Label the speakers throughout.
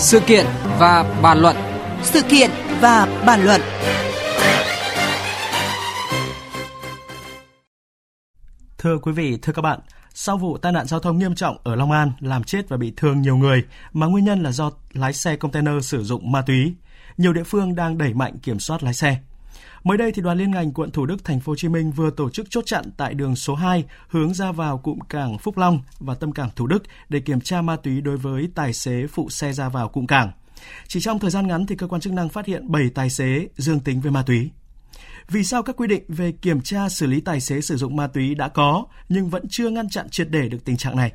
Speaker 1: Sự kiện và bàn luận.
Speaker 2: Sự kiện và bàn luận.
Speaker 3: Thưa quý vị, thưa các bạn, sau vụ tai nạn giao thông nghiêm trọng ở Long An làm chết và bị thương nhiều người mà nguyên nhân là do lái xe container sử dụng ma túy, nhiều địa phương đang đẩy mạnh kiểm soát lái xe. Mới đây thì đoàn liên ngành quận Thủ Đức thành phố Hồ Chí Minh vừa tổ chức chốt chặn tại đường số 2 hướng ra vào cụm cảng Phúc Long và tâm cảng Thủ Đức để kiểm tra ma túy đối với tài xế phụ xe ra vào cụm cảng. Chỉ trong thời gian ngắn thì cơ quan chức năng phát hiện 7 tài xế dương tính với ma túy. Vì sao các quy định về kiểm tra xử lý tài xế sử dụng ma túy đã có nhưng vẫn chưa ngăn chặn triệt để được tình trạng này?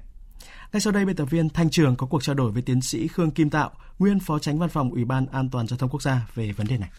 Speaker 3: Ngay sau đây, biên tập viên Thanh Trường có cuộc trao đổi với tiến sĩ Khương Kim Tạo, nguyên phó tránh văn phòng Ủy ban An toàn giao thông quốc gia về vấn đề này.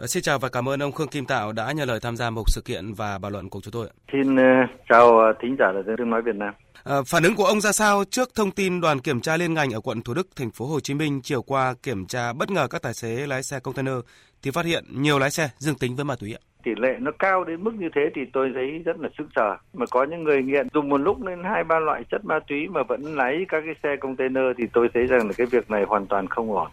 Speaker 4: Ờ, xin chào và cảm ơn ông Khương Kim Tạo đã nhận lời tham gia một sự kiện và bàn luận của chúng tôi.
Speaker 5: Xin uh, chào ờ, thính giả là tiếng nói Việt Nam.
Speaker 4: À, phản ứng của ông ra sao trước thông tin đoàn kiểm tra liên ngành ở quận Thủ Đức, thành phố Hồ Chí Minh chiều qua kiểm tra bất ngờ các tài xế lái xe container thì phát hiện nhiều lái xe dương tính với ma túy ạ?
Speaker 5: Tỷ lệ nó cao đến mức như thế thì tôi thấy rất là sức sở. Mà có những người nghiện dùng một lúc lên hai ba loại chất ma túy mà vẫn lái các cái xe container thì tôi thấy rằng là cái việc này hoàn toàn không ổn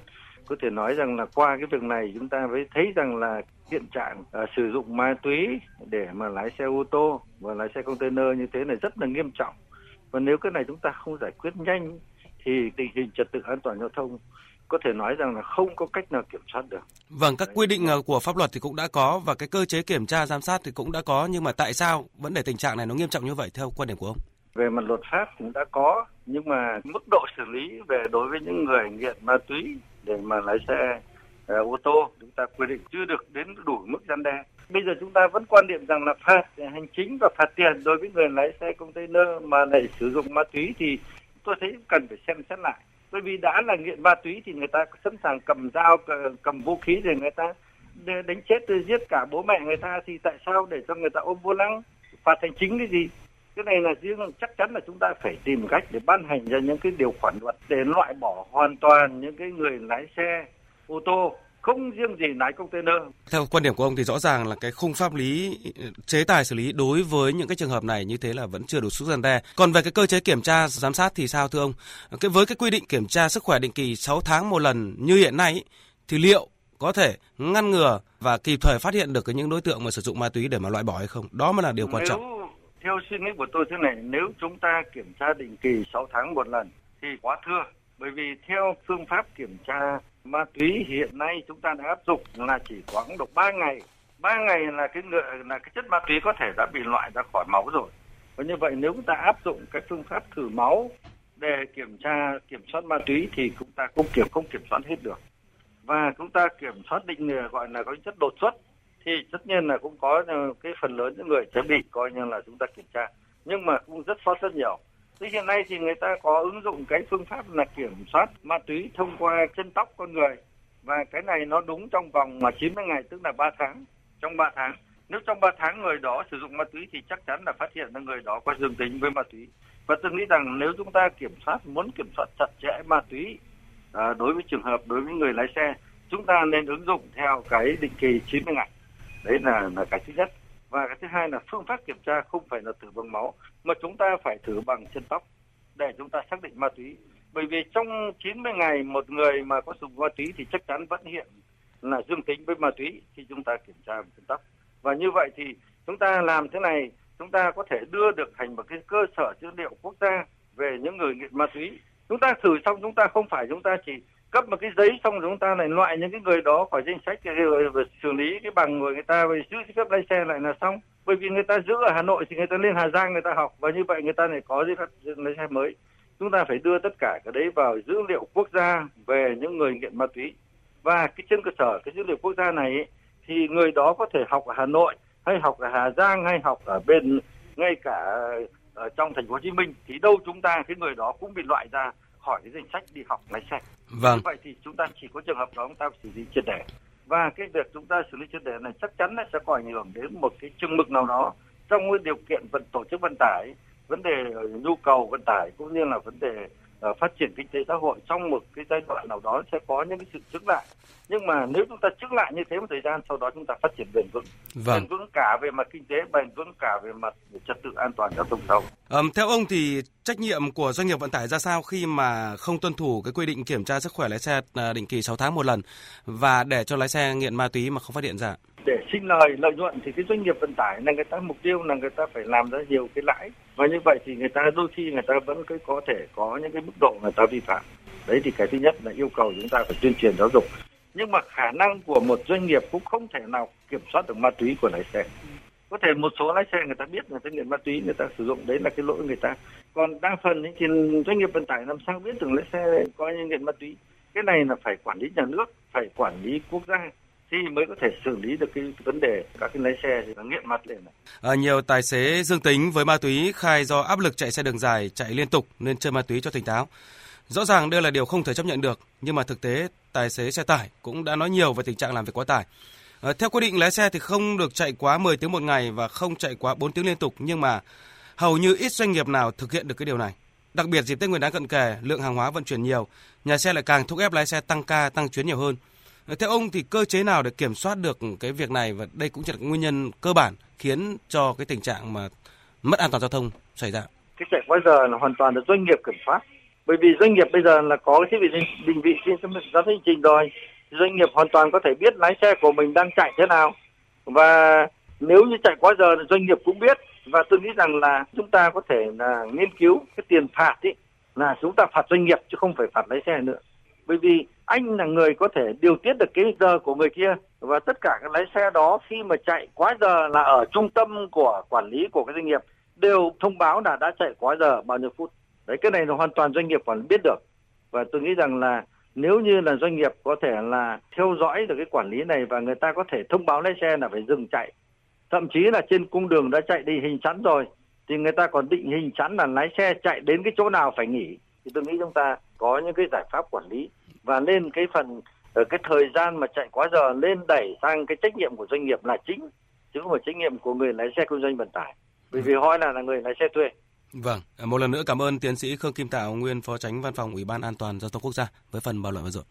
Speaker 5: có thể nói rằng là qua cái việc này chúng ta mới thấy rằng là hiện trạng uh, sử dụng ma túy để mà lái xe ô tô và lái xe container như thế này rất là nghiêm trọng và nếu cái này chúng ta không giải quyết nhanh thì tình hình trật tự an toàn giao thông có thể nói rằng là không có cách nào kiểm soát được.
Speaker 4: Vâng, các quy định ờ, của pháp luật thì cũng đã có và cái cơ chế kiểm tra giám sát thì cũng đã có nhưng mà tại sao vẫn để tình trạng này nó nghiêm trọng như vậy theo quan điểm của ông?
Speaker 5: Về mặt luật pháp cũng đã có nhưng mà mức độ xử lý về đối với những người nghiện ma túy để mà lái xe uh, ô tô. Chúng ta quy định chưa được đến đủ mức gian đe. Bây giờ chúng ta vẫn quan niệm rằng là phạt hành chính và phạt tiền đối với người lái xe container mà lại sử dụng ma túy thì tôi thấy cần phải xem xét lại. Bởi vì đã là nghiện ma túy thì người ta sẵn sàng cầm dao cầm vũ khí để người ta đánh chết giết cả bố mẹ người ta. Thì tại sao để cho người ta ôm vô lăng? Phạt hành chính cái gì? Cái này là riêng chắc chắn là chúng ta phải tìm cách để ban hành ra những cái điều khoản luật để loại bỏ hoàn toàn những cái người lái xe ô tô không riêng gì lái container.
Speaker 4: Theo quan điểm của ông thì rõ ràng là cái khung pháp lý chế tài xử lý đối với những cái trường hợp này như thế là vẫn chưa đủ sức gian đe. Còn về cái cơ chế kiểm tra giám sát thì sao thưa ông? Cái với cái quy định kiểm tra sức khỏe định kỳ 6 tháng một lần như hiện nay thì liệu có thể ngăn ngừa và kịp thời phát hiện được những đối tượng mà sử dụng ma túy để mà loại bỏ hay không? Đó mới là điều quan trọng
Speaker 5: theo suy nghĩ của tôi thế này, nếu chúng ta kiểm tra định kỳ 6 tháng một lần thì quá thưa. Bởi vì theo phương pháp kiểm tra ma túy hiện nay chúng ta đã áp dụng là chỉ khoảng độ 3 ngày. 3 ngày là cái ngựa là cái chất ma túy có thể đã bị loại ra khỏi máu rồi. Và như vậy nếu chúng ta áp dụng cái phương pháp thử máu để kiểm tra kiểm soát ma túy thì chúng ta cũng kiểm không kiểm soát hết được. Và chúng ta kiểm soát định gọi là có chất đột xuất thì tất nhiên là cũng có ờ, cái phần lớn những người sẽ bị coi như là chúng ta kiểm tra nhưng mà cũng rất sót rất nhiều. Thế hiện nay thì người ta có ứng dụng cái phương pháp là kiểm soát ma túy thông qua chân tóc con người và cái này nó đúng trong vòng mà 90 ngày tức là 3 tháng. Trong 3 tháng nếu trong 3 tháng người đó sử dụng ma túy thì chắc chắn là phát hiện là người đó có dương tính với ma túy. Và tôi nghĩ rằng nếu chúng ta kiểm soát muốn kiểm soát chặt chẽ ma túy à, đối với trường hợp đối với người lái xe chúng ta nên ứng dụng theo cái định kỳ 90 ngày đấy là là cái thứ nhất. Và cái thứ hai là phương pháp kiểm tra không phải là thử bằng máu, mà chúng ta phải thử bằng chân tóc để chúng ta xác định ma túy. Bởi vì trong 90 ngày một người mà có dùng ma túy thì chắc chắn vẫn hiện là dương tính với ma túy khi chúng ta kiểm tra bằng chân tóc. Và như vậy thì chúng ta làm thế này, chúng ta có thể đưa được thành một cái cơ sở dữ liệu quốc gia về những người nghiện ma túy. Chúng ta thử xong, chúng ta không phải, chúng ta chỉ cấp một cái giấy xong rồi chúng ta lại loại những cái người đó khỏi danh sách rồi rồi xử lý cái bằng người người ta rồi giữ cái phép lái xe lại là xong. Bởi vì người ta giữ ở Hà Nội thì người ta lên Hà Giang người ta học và như vậy người ta lại có giấy phép lái xe mới. Chúng ta phải đưa tất cả cái đấy vào dữ liệu quốc gia về những người nghiện ma túy. Và cái trên cơ sở cái dữ liệu quốc gia này ấy, thì người đó có thể học ở Hà Nội hay học ở Hà Giang hay học ở bên ngay cả ở trong thành phố Hồ Chí Minh thì đâu chúng ta cái người đó cũng bị loại ra khỏi cái danh sách đi học lái xe.
Speaker 4: Vâng.
Speaker 5: Như vậy thì chúng ta chỉ có trường hợp đó chúng ta xử lý triệt để. Và cái việc chúng ta xử lý triệt để này chắc chắn là sẽ có ảnh hưởng đến một cái chừng mực nào đó trong cái điều kiện vận tổ chức vận tải, vấn đề nhu cầu vận tải cũng như là vấn đề uh, phát triển kinh tế xã hội trong một cái giai đoạn nào đó sẽ có những cái sự chứng lại. Nhưng mà nếu chúng ta chứng lại như thế một thời gian sau đó chúng ta phát triển bền vững. Vâng. bền vững cả về mặt kinh tế bền vững cả về mặt trật tự an toàn giao thông sau
Speaker 4: à, theo ông thì trách nhiệm của doanh nghiệp vận tải ra sao khi mà không tuân thủ cái quy định kiểm tra sức khỏe lái xe à, định kỳ 6 tháng một lần và để cho lái xe nghiện ma túy mà không phát hiện ra
Speaker 5: để sinh lời, lợi nhuận thì cái doanh nghiệp vận tải là người ta mục tiêu là người ta phải làm ra nhiều cái lãi. Và như vậy thì người ta đôi khi người ta vẫn cứ có thể có những cái mức độ người ta vi phạm. Đấy thì cái thứ nhất là yêu cầu chúng ta phải tuyên truyền giáo dục. Nhưng mà khả năng của một doanh nghiệp cũng không thể nào kiểm soát được ma túy của lái xe. Có thể một số lái xe người ta biết người ta nghiện ma túy người ta sử dụng, đấy là cái lỗi người ta. Còn đa phần thì doanh nghiệp vận tải làm sao biết được lái xe có nghiện ma túy? Cái này là phải quản lý nhà nước, phải quản lý quốc gia thì mới có thể xử lý được cái vấn đề các cái lái xe thì nó nghiện mặt lên này.
Speaker 4: À, nhiều tài xế dương tính với ma túy khai do áp lực chạy xe đường dài, chạy liên tục nên chơi ma túy cho tỉnh táo. Rõ ràng đây là điều không thể chấp nhận được, nhưng mà thực tế tài xế xe tải cũng đã nói nhiều về tình trạng làm việc quá tải. À, theo quy định lái xe thì không được chạy quá 10 tiếng một ngày và không chạy quá 4 tiếng liên tục, nhưng mà hầu như ít doanh nghiệp nào thực hiện được cái điều này. Đặc biệt dịp Tết Nguyên đán cận kề, lượng hàng hóa vận chuyển nhiều, nhà xe lại càng thúc ép lái xe tăng ca, tăng chuyến nhiều hơn. Theo ông thì cơ chế nào để kiểm soát được cái việc này và đây cũng chỉ là nguyên nhân cơ bản khiến cho cái tình trạng mà mất an toàn giao thông xảy ra.
Speaker 5: Cái chạy quá giờ là hoàn toàn là doanh nghiệp kiểm soát. Bởi vì doanh nghiệp bây giờ là có cái thiết bị định vị trên giám sát hành trình rồi. Doanh nghiệp hoàn toàn có thể biết lái xe của mình đang chạy thế nào. Và nếu như chạy quá giờ thì doanh nghiệp cũng biết. Và tôi nghĩ rằng là chúng ta có thể là nghiên cứu cái tiền phạt ấy là chúng ta phạt doanh nghiệp chứ không phải phạt lái xe nữa bởi vì anh là người có thể điều tiết được cái giờ của người kia. Và tất cả các lái xe đó khi mà chạy quá giờ là ở trung tâm của quản lý của cái doanh nghiệp, đều thông báo là đã chạy quá giờ bao nhiêu phút. Đấy, cái này là hoàn toàn doanh nghiệp còn biết được. Và tôi nghĩ rằng là nếu như là doanh nghiệp có thể là theo dõi được cái quản lý này và người ta có thể thông báo lái xe là phải dừng chạy. Thậm chí là trên cung đường đã chạy đi hình chắn rồi, thì người ta còn định hình chắn là lái xe chạy đến cái chỗ nào phải nghỉ. Thì tôi nghĩ chúng ta có những cái giải pháp quản lý và nên cái phần ở cái thời gian mà chạy quá giờ lên đẩy sang cái trách nhiệm của doanh nghiệp là chính chứ không phải trách nhiệm của người lái xe kinh doanh vận tải. Bởi vì họ là là người lái xe thuê.
Speaker 4: Vâng, một lần nữa cảm ơn tiến sĩ Khương Kim Tạo, nguyên phó tránh văn phòng Ủy ban An toàn giao thông quốc gia với phần bàn luận vừa rồi.